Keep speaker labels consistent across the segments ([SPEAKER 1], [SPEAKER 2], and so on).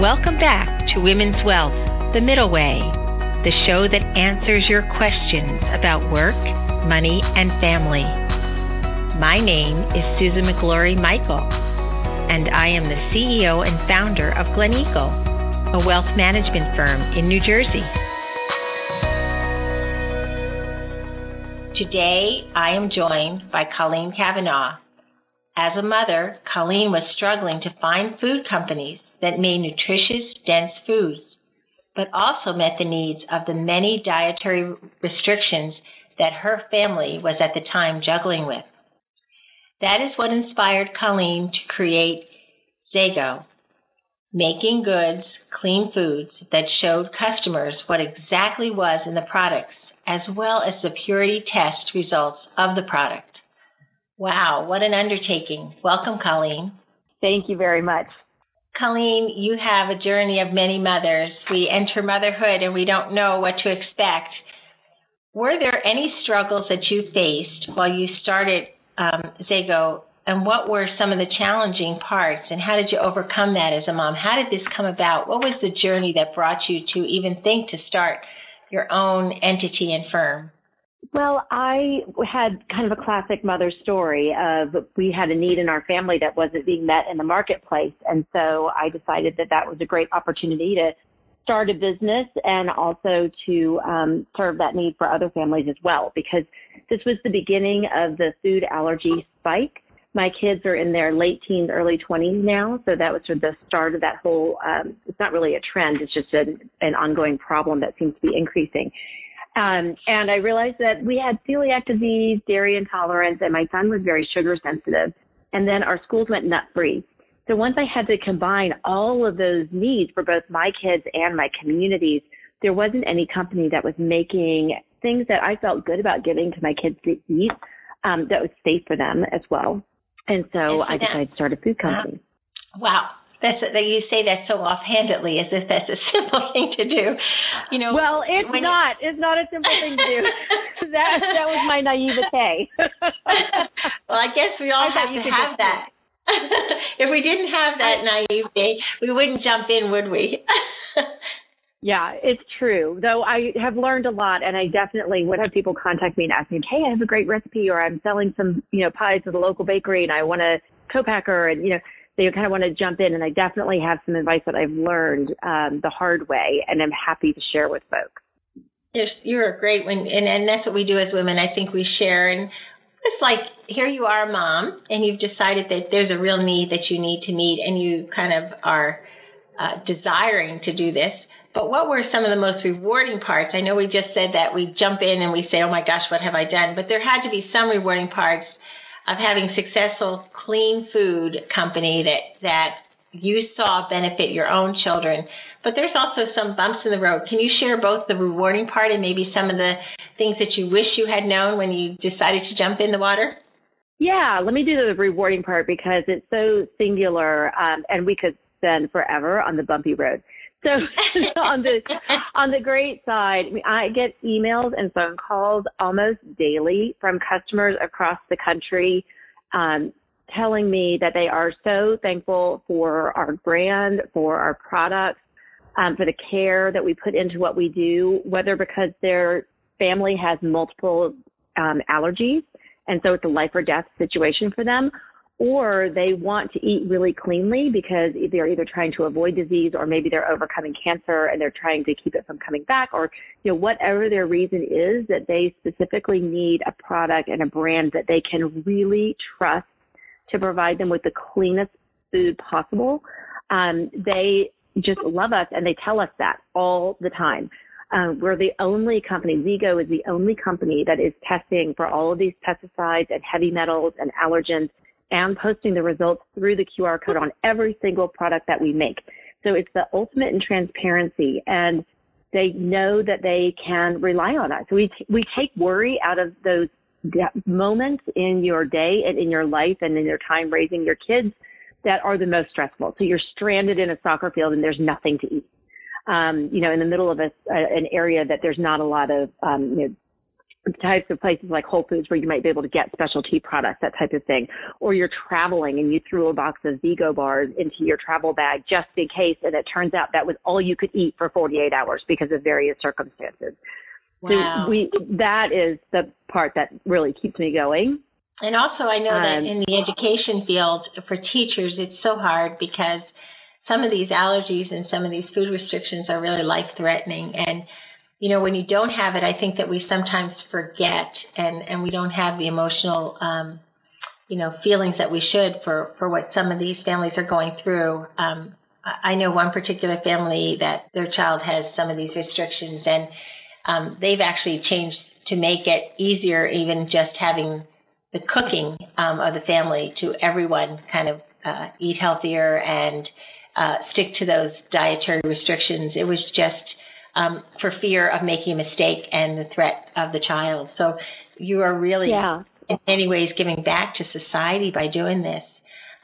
[SPEAKER 1] Welcome back to Women's Wealth, The Middle Way, the show that answers your questions about work, money, and family. My name is Susan McGlory Michael, and I am the CEO and founder of Glen Eagle, a wealth management firm in New Jersey. Today, I am joined by Colleen Cavanaugh. As a mother, Colleen was struggling to find food companies that made nutritious, dense foods, but also met the needs of the many dietary restrictions that her family was at the time juggling with. That is what inspired Colleen to create Zego, making goods, clean foods that showed customers what exactly was in the products, as well as the purity test results of the product. Wow, what an undertaking. Welcome, Colleen.
[SPEAKER 2] Thank you very much.
[SPEAKER 1] Colleen, you have a journey of many mothers. We enter motherhood and we don't know what to expect. Were there any struggles that you faced while you started um, Zego, and what were some of the challenging parts, and how did you overcome that as a mom? How did this come about? What was the journey that brought you to even think to start your own entity and firm?
[SPEAKER 2] Well, I had kind of a classic mother story of we had a need in our family that wasn't being met in the marketplace. And so I decided that that was a great opportunity to start a business and also to um, serve that need for other families as well, because this was the beginning of the food allergy spike. My kids are in their late teens, early 20s now, so that was sort of the start of that whole. Um, it's not really a trend; it's just an, an ongoing problem that seems to be increasing. Um, and I realized that we had celiac disease, dairy intolerance, and my son was very sugar sensitive. And then our schools went nut free. So once I had to combine all of those needs for both my kids and my communities, there wasn't any company that was making things that I felt good about giving to my kids to eat um, that was safe for them as well. And so I decided to start a food company.
[SPEAKER 1] Wow. That's that you say that so offhandedly, as if that's a simple thing to do. You know.
[SPEAKER 2] Well, it's not. You... It's not a simple thing to do. that that was my naivete.
[SPEAKER 1] well, I guess we all I have to have that. if we didn't have that naivete, we wouldn't jump in, would we?
[SPEAKER 2] Yeah, it's true. Though I have learned a lot and I definitely would have people contact me and ask me, Hey, I have a great recipe or I'm selling some, you know, pies at a local bakery and I want a co-packer and, you know, they kind of want to jump in and I definitely have some advice that I've learned um, the hard way and I'm happy to share with folks.
[SPEAKER 1] Yes, you're great when and, and that's what we do as women. I think we share and it's like here you are a mom and you've decided that there's a real need that you need to meet and you kind of are uh, desiring to do this. But what were some of the most rewarding parts? I know we just said that we jump in and we say, "Oh my gosh, what have I done?" But there had to be some rewarding parts of having successful clean food company that that you saw benefit your own children. But there's also some bumps in the road. Can you share both the rewarding part and maybe some of the things that you wish you had known when you decided to jump in the water?
[SPEAKER 2] Yeah, let me do the rewarding part because it's so singular, um, and we could spend forever on the bumpy road. So on the on the great side, I, mean, I get emails and phone calls almost daily from customers across the country um, telling me that they are so thankful for our brand, for our products, um, for the care that we put into what we do, whether because their family has multiple um, allergies and so it's a life or death situation for them, or they want to eat really cleanly because they're either trying to avoid disease or maybe they're overcoming cancer and they're trying to keep it from coming back or you know whatever their reason is that they specifically need a product and a brand that they can really trust to provide them with the cleanest food possible um, they just love us and they tell us that all the time. Um, we're the only company, Zego is the only company that is testing for all of these pesticides and heavy metals and allergens and posting the results through the QR code on every single product that we make. So it's the ultimate in transparency and they know that they can rely on us. We, t- we take worry out of those moments in your day and in your life and in your time raising your kids that are the most stressful. So you're stranded in a soccer field and there's nothing to eat. Um, you know, in the middle of a, an area that there's not a lot of, um, you know, types of places like Whole Foods where you might be able to get specialty products, that type of thing. Or you're traveling and you threw a box of Zego bars into your travel bag just in case, and it turns out that was all you could eat for 48 hours because of various circumstances.
[SPEAKER 1] Wow.
[SPEAKER 2] So we that is the part that really keeps me going.
[SPEAKER 1] And also, I know
[SPEAKER 2] Um,
[SPEAKER 1] that in the education field for teachers, it's so hard because some of these allergies and some of these food restrictions are really life threatening. And, you know, when you don't have it, I think that we sometimes forget and, and we don't have the emotional, um, you know, feelings that we should for, for what some of these families are going through. Um, I know one particular family that their child has some of these restrictions and um, they've actually changed to make it easier, even just having the cooking um, of the family to everyone kind of uh, eat healthier and uh, stick to those dietary restrictions. It was just um, for fear of making a mistake and the threat of the child. So you are really,
[SPEAKER 2] Yeah.
[SPEAKER 1] in many ways, giving back to society by doing this.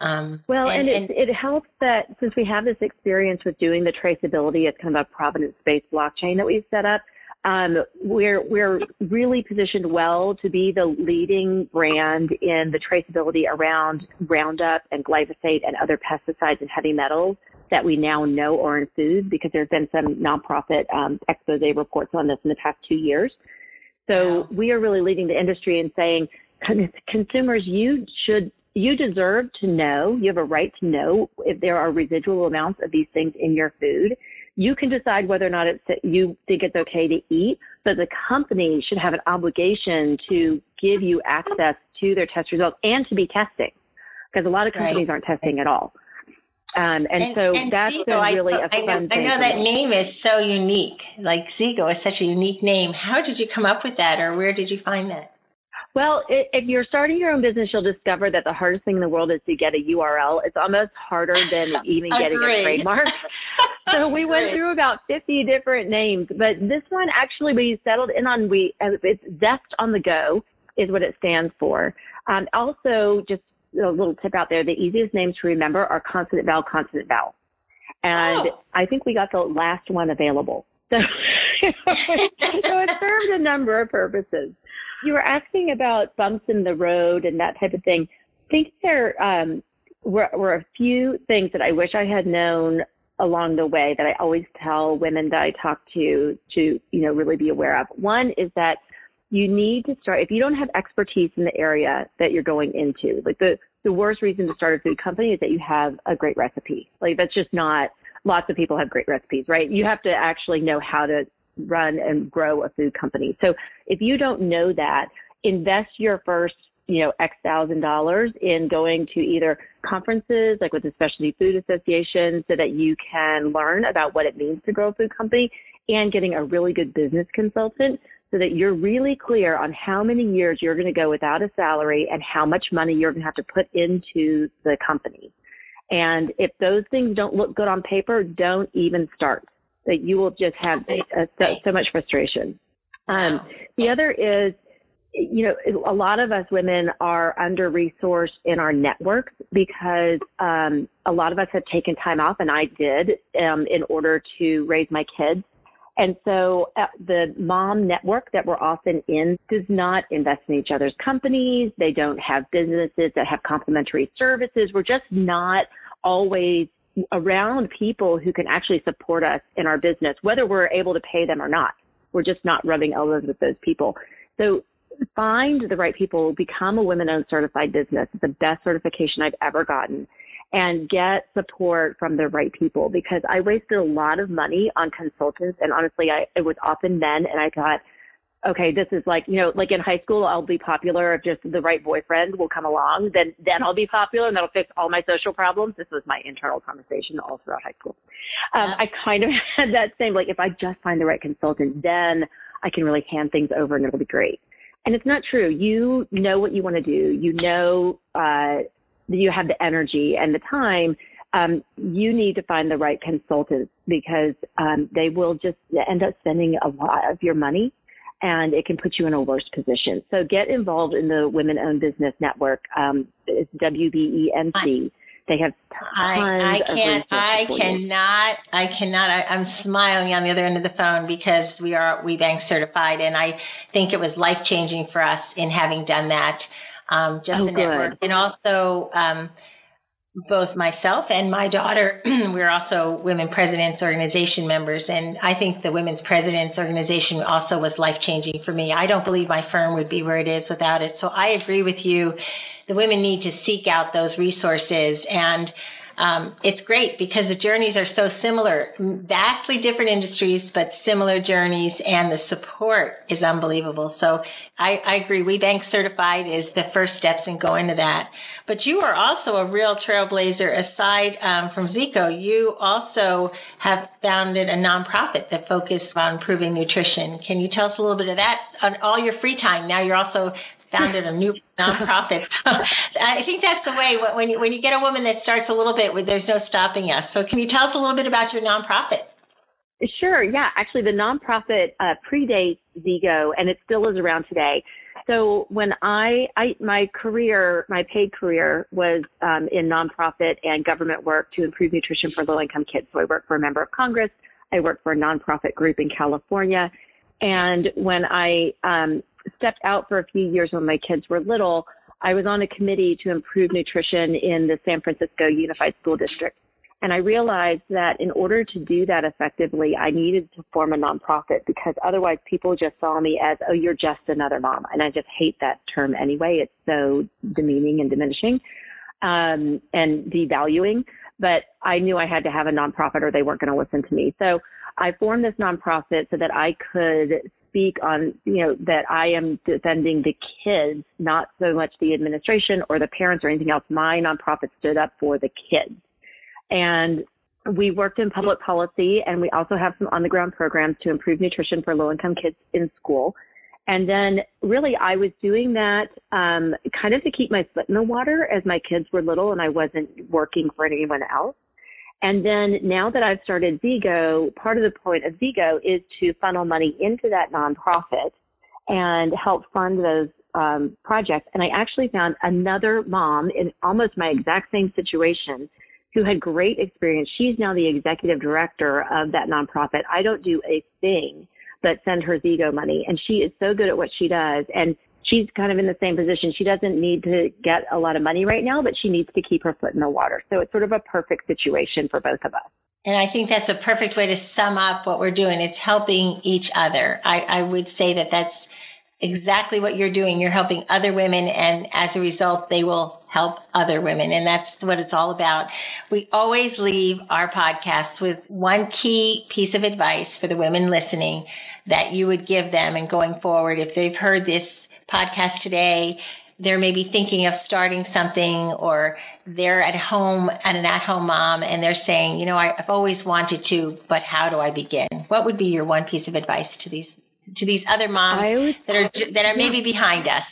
[SPEAKER 1] Um,
[SPEAKER 2] Well, and, it, it helps that since we have this experience with doing the traceability as kind of a provenance-based blockchain that we've set up, um, we're we're really positioned well to be the leading brand in the traceability around Roundup and glyphosate and other pesticides and heavy metals that we now know are in food because there's been some nonprofit um, expose reports on this in the past two years. So
[SPEAKER 1] Wow.
[SPEAKER 2] we are really leading the industry in saying, consumers, you should you deserve to know, you have a right to know if there are residual amounts of these things in your food. You can decide whether or not it's, you think it's okay to eat, but the company should have an obligation to give you access to their test results and to be testing because a lot of
[SPEAKER 1] Right.
[SPEAKER 2] companies aren't testing at all. Um, and, so that's
[SPEAKER 1] Zego,
[SPEAKER 2] been really a
[SPEAKER 1] I know,
[SPEAKER 2] fun
[SPEAKER 1] I
[SPEAKER 2] thing.
[SPEAKER 1] I
[SPEAKER 2] know
[SPEAKER 1] that
[SPEAKER 2] me.
[SPEAKER 1] name is so unique. Like Zego is such a unique name. How did you come up with that, or where did you find that?
[SPEAKER 2] Well, if you're starting your own business, you'll discover that the hardest thing in the world is to get a URL. It's almost harder than even getting a trademark. so we went through about 50 different names, but this one actually we settled in on we uh, it's Zest on the Go is what it stands for. Um, also, just a little tip out there: the easiest names to remember are consonant vowel, consonant vowel, and
[SPEAKER 1] Oh.
[SPEAKER 2] I think we got the last one available. So, so it served a number of purposes. You were asking about bumps in the road and that type of thing. I think there um, were, were a few things that I wish I had known along the way that I always tell women that I talk to to you know really be aware of. One is that you need to start if you don't have expertise in the area that you're going into. Like the the worst reason to start a food company is that you have a great recipe. Like that's just not lots of people have great recipes, right? You have to actually know how to run and grow a food company. So if you don't know that, invest your first, you know, X thousand dollars in going to either conferences like with the Specialty Food Association so that you can learn about what it means to grow a food company and getting a really good business consultant so that you're really clear on how many years you're going to go without a salary and how much money you're going to have to put into the company. And if those things don't look good on paper, don't even start. That you will just have uh, so, so much frustration. Um, the other is, you know, a lot of us women are under resourced in our networks because um, a lot of us have taken time off, and I did um, in order to raise my kids. And so uh, the mom network that we're often in does not invest in each other's companies. They don't have businesses that have complementary services. We're just not always around people who can actually support us in our business, whether we're able to pay them or not. We're just not rubbing elbows with those people. So find the right people, become a women owned certified business. It's the best certification I've ever gotten and get support from the right people because I wasted a lot of money on consultants and honestly I it was often men and I thought okay this is like you know like in high school I'll be popular if just the right boyfriend will come along then then I'll be popular and that'll fix all my social problems. This was my internal conversation all throughout high school. Um, I kind of had that same like if I just find the right consultant then I can really hand things over and it'll be great. And it's not true. You know what you want to do. You know uh you have the energy and the time, um, you need to find the right consultants because um, they will just end up spending a lot of your money and it can put you in a worse position. So get involved in the Women Owned Business Network. Um, it's WBENC. They have tons
[SPEAKER 1] I, I can't. I
[SPEAKER 2] resources for you.
[SPEAKER 1] cannot. I cannot. I, I'm smiling on the other end of the phone because we are we bank certified, and I think it was life changing for us in having done that. Um, just
[SPEAKER 2] Oh,
[SPEAKER 1] the network, and also um, both myself and my daughter, we're also Women Presidents Organization members, and I think the Women's Presidents Organization also was life changing for me. I don't believe my firm would be where it is without it. So I agree with you. The women need to seek out those resources, and um, it's great because the journeys are so similar, vastly different industries, but similar journeys, and the support is unbelievable. So I, I agree. We Bank Certified is the first steps in going to that. But you are also a real trailblazer. Aside um, from Zego, you also have founded a nonprofit that focuses on improving nutrition. Can you tell us a little bit of that on all your free time? Now you're also founded a new nonprofit. I think that's the way when you, when you get a woman that starts a little bit, there's no stopping us. So can you tell us a little bit about your nonprofit?
[SPEAKER 2] Sure. Yeah. Actually, the nonprofit uh, predates Zego, and it still is around today. So when I, I my career, my paid career was um, in nonprofit and government work to improve nutrition for low-income kids. So I worked for a member of Congress. I worked for a nonprofit group in California, and when I um, stepped out for a few years when my kids were little, I was on a committee to improve nutrition in the San Francisco Unified School District. And I realized that in order to do that effectively, I needed to form a nonprofit because otherwise people just saw me as, oh, you're just another mom. And I just hate that term anyway. It's so demeaning and diminishing um, and devaluing. But I knew I had to have a nonprofit or they weren't going to listen to me. So I formed this nonprofit so that I could speak on, you know, that I am defending the kids, not so much the administration or the parents or anything else. My nonprofit stood up for the kids. And we worked in public policy and we also have some on the ground programs to improve nutrition for low income kids in school. And then really I was doing that um, kind of to keep my foot in the water as my kids were little and I wasn't working for anyone else. And then now that I've started Zego, part of the point of Zego is to funnel money into that nonprofit and help fund those um, projects. And I actually found another mom in almost my exact same situation who had great experience. She's now the executive director of that nonprofit. I don't do a thing but send her Zego money. And she is so good at what she does. And she's kind of in the same position. She doesn't need to get a lot of money right now, but she needs to keep her foot in the water. So it's sort of a perfect situation for both of us.
[SPEAKER 1] And I think that's a perfect way to sum up what we're doing. It's helping each other. I, I would say that that's exactly what you're doing. You're helping other women, and as a result, they will help other women. And that's what it's all about. We always leave our podcast with one key piece of advice for the women listening that you would give them and going forward. If they've heard this podcast today, they're maybe thinking of starting something or they're at home and an at home mom and they're saying, you know, I, I've always wanted to, but how do I begin? What would be your one piece of advice to these to these other moms
[SPEAKER 2] would,
[SPEAKER 1] that are that are maybe behind us?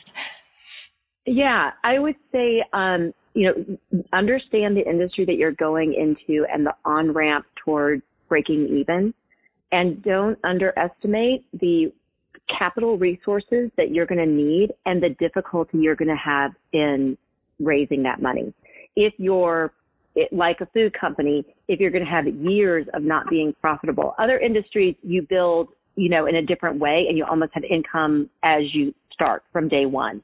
[SPEAKER 2] Yeah, I would say, um, you know, understand the industry that you're going into and the on ramp toward breaking even, and don't underestimate the capital resources that you're going to need and the difficulty you're going to have in raising that money. If you're it, like a food company, if you're going to have years of not being profitable, other industries you build, you know, in a different way and you almost have income as you start from day one.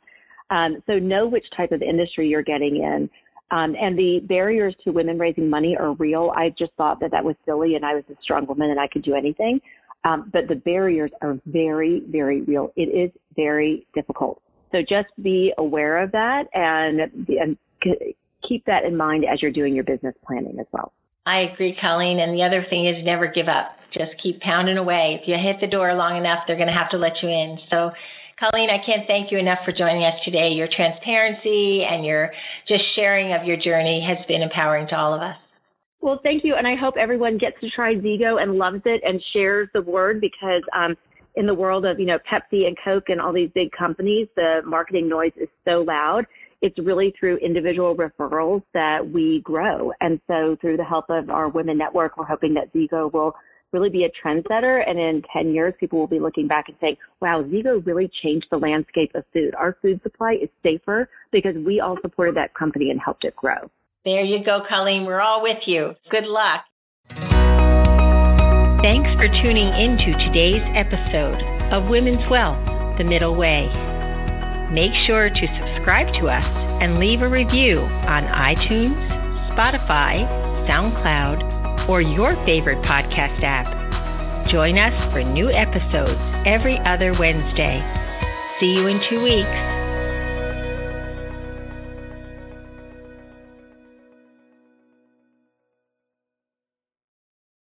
[SPEAKER 2] Um, so know which type of industry you're getting in. Um, and the barriers to women raising money are real. I just thought that that was silly and I was a strong woman and I could do anything. Um, but the barriers are very, very real. It is very difficult. So just be aware of that and, and keep that in mind as you're doing your business planning as well.
[SPEAKER 1] I agree, Colleen. And the other thing is never give up. Just keep pounding away. If you hit the door long enough, they're going to have to let you in. So, Colleen, I can't thank you enough for joining us today. Your transparency and your just sharing of your journey has been empowering to all of us.
[SPEAKER 2] Well, thank you. And I hope everyone gets to try Zego and loves it and shares the word because um, in the world of, you know, Pepsi and Coke and all these big companies, the marketing noise is so loud. It's really through individual referrals that we grow. And so through the help of our women network, we're hoping that Zego will really be a trendsetter. And in 10 years, people will be looking back and saying, wow, Zego really changed the landscape of food. Our food supply is safer because we all supported that company and helped it grow.
[SPEAKER 1] There you go, Colleen. We're all with you. Good luck. Thanks for tuning in to today's episode of Women's Wealth The Middle Way. Make sure to subscribe to us and leave a review on iTunes, Spotify, SoundCloud, or your favorite podcast app. Join us for new episodes every other Wednesday. See you in two weeks.